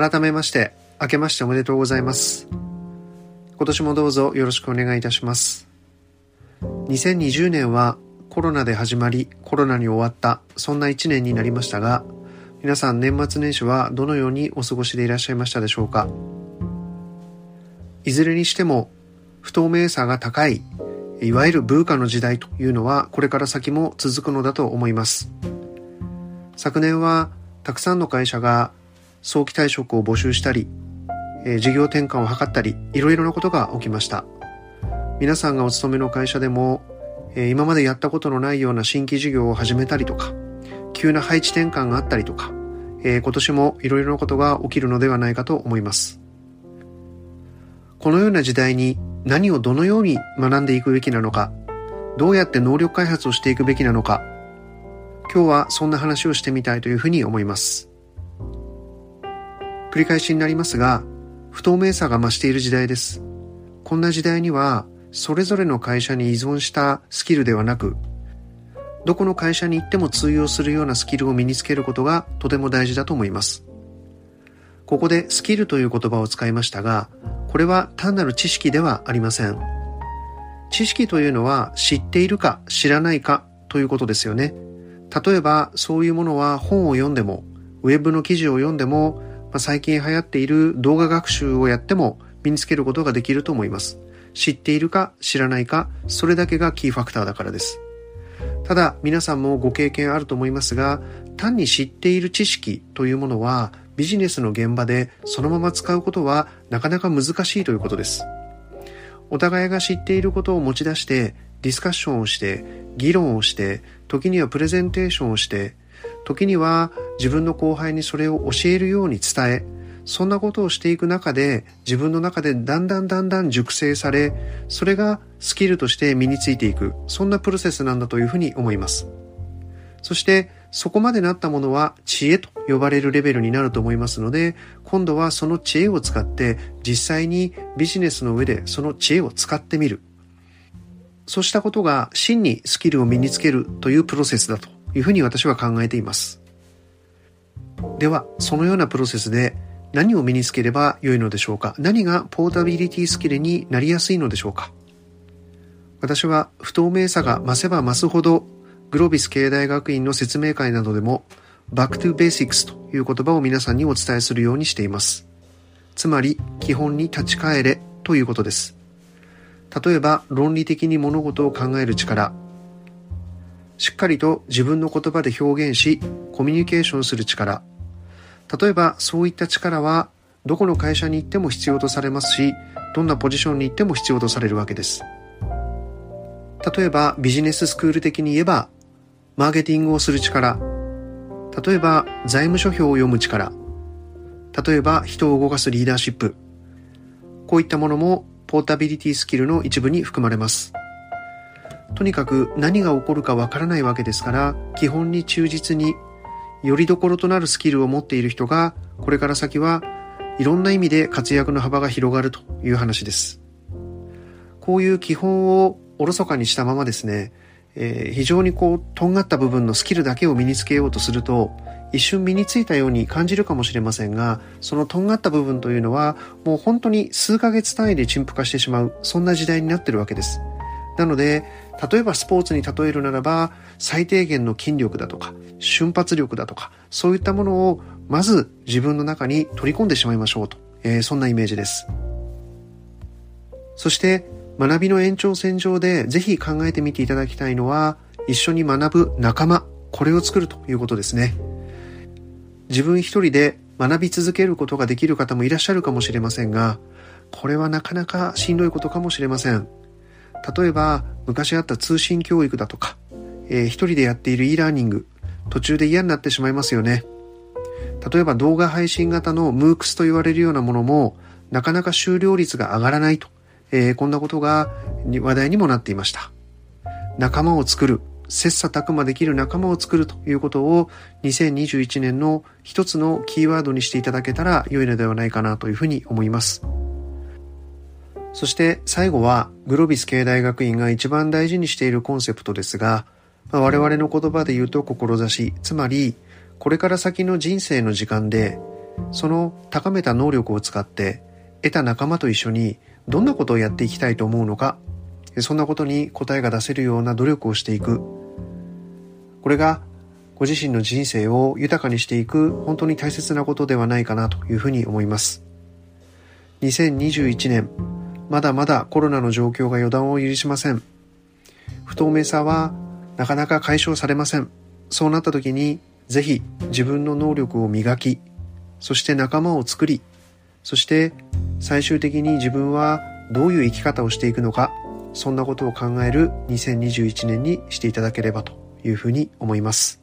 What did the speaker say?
改めまして、明けましておめでとうございます。今年もどうぞよろしくお願いいたします。2020年はコロナで始まり、コロナに終わった、そんな一年になりましたが、皆さん年末年始はどのようにお過ごしでいらっしゃいましたでしょうか？いずれにしても不透明さが高いいわゆるブーカの時代というのはこれから先も続くのだと思います昨年はたくさんの会社が早期退職を募集したり、え事業転換を図ったりいろいろなことが起きました皆さんがお勤めの会社でも、え今までやったことのないような新規事業を始めたりとか急な配置転換があったりとか、え今年もいろいろなことが起きるのではないかと思いますこのような時代に何をどのように学んでいくべきなのか、どうやって能力開発をしていくべきなのか、今日はそんな話をしてみたいというふうに思います。繰り返しになりますが、不透明さが増している時代です。こんな時代には、それぞれの会社に依存したスキルではなく、どこの会社に行っても通用するようなスキルを身につけることがとても大事だと思います。ここでスキルという言葉を使いましたが、これは単なる知識ではありません。知識というのは知っているか知らないかということですよね。例えばそういうものは本を読んでも、ウェブの記事を読んでも、まあ、最近流行っている動画学習をやっても身につけることができると思います。知っているか知らないか、それだけがキーファクターだからです。ただ皆さんもご経験あると思いますが、単に知っている知識というものはビジネスの現場でそのまま使うことはなかなか難しいということです。お互いが知っていることを持ち出してディスカッションをして議論をして時にはプレゼンテーションをして時には自分の後輩にそれを教えるように伝えそんなことをしていく中で自分の中でだんだんだんだん熟成されそれがスキルとして身についていくそんなプロセスなんだというふうに思いますそしてそこまでなったものは知恵と呼ばれるレベルになると思いますので、今度はその知恵を使って実際にビジネスの上でその知恵を使ってみる。そうしたことが真にスキルを身につけるというプロセスだというふうに私は考えています。では、そのようなプロセスで何を身につければよいのでしょうか？何がポータビリティスキルになりやすいのでしょうか？私は不透明さが増せば増すほどグロービス経営大学院の説明会などでも、Back to Basics という言葉を皆さんにお伝えするようにしています。つまり、基本に立ち返れということです。例えば、論理的に物事を考える力、しっかりと自分の言葉で表現し、コミュニケーションする力。例えば、そういった力は、どこの会社に行っても必要とされますし、どんなポジションに行っても必要とされるわけです。例えば、ビジネススクール的に言えば、マーケティングをする力、例えば財務諸表を読む力、例えば人を動かすリーダーシップ、こういったものもポータビリティスキルの一部に含まれます。とにかく何が起こるかわからないわけですから、基本に忠実に、よりどころとなるスキルを持っている人が、これから先はいろんな意味で活躍の幅が広がるという話です。こういう基本をおろそかにしたままですね、えー、非常にこう、とんがった部分のスキルだけを身につけようとすると、一瞬身についたように感じるかもしれませんが、そのとんがった部分というのは、もう本当に数ヶ月単位で陳腐化してしまう、そんな時代になってるわけです。なので、例えばスポーツに例えるならば、最低限の筋力だとか、瞬発力だとか、そういったものをまず自分の中に取り込んでしまいましょうと、えー、そんなイメージです。そして、学びの延長線上でぜひ考えてみていただきたいのは、一緒に学ぶ仲間、これを作るということですね。自分一人で学び続けることができる方もいらっしゃるかもしれませんが、これはなかなかしんどいことかもしれません。例えば、昔あった通信教育だとか、えー、一人でやっている e ラーニング、途中で嫌になってしまいますよね。例えば動画配信型の MOOCs と言われるようなものも、なかなか終了率が上がらないとえー、こんなことが話題にもなっていました。仲間を作る、切磋琢磨できる仲間を作るということを2021年の一つのキーワードにしていただけたら良いのではないかなというふうに思います。そして最後はグロビス経大学院が一番大事にしているコンセプトですが、まあ、我々の言葉で言うと志、つまりこれから先の人生の時間でその高めた能力を使って得た仲間と一緒にどんなことをやっていきたいと思うのかそんなことに答えが出せるような努力をしていく。これがご自身の人生を豊かにしていく本当に大切なことではないかなというふうに思います。2021年まだまだコロナの状況が予断を許しません。不透明さはなかなか解消されません。そうなった時にぜひ自分の能力を磨きそして仲間を作りそして最終的に自分はどういう生き方をしていくのかそんなことを考える2021年にしていただければというふうに思います。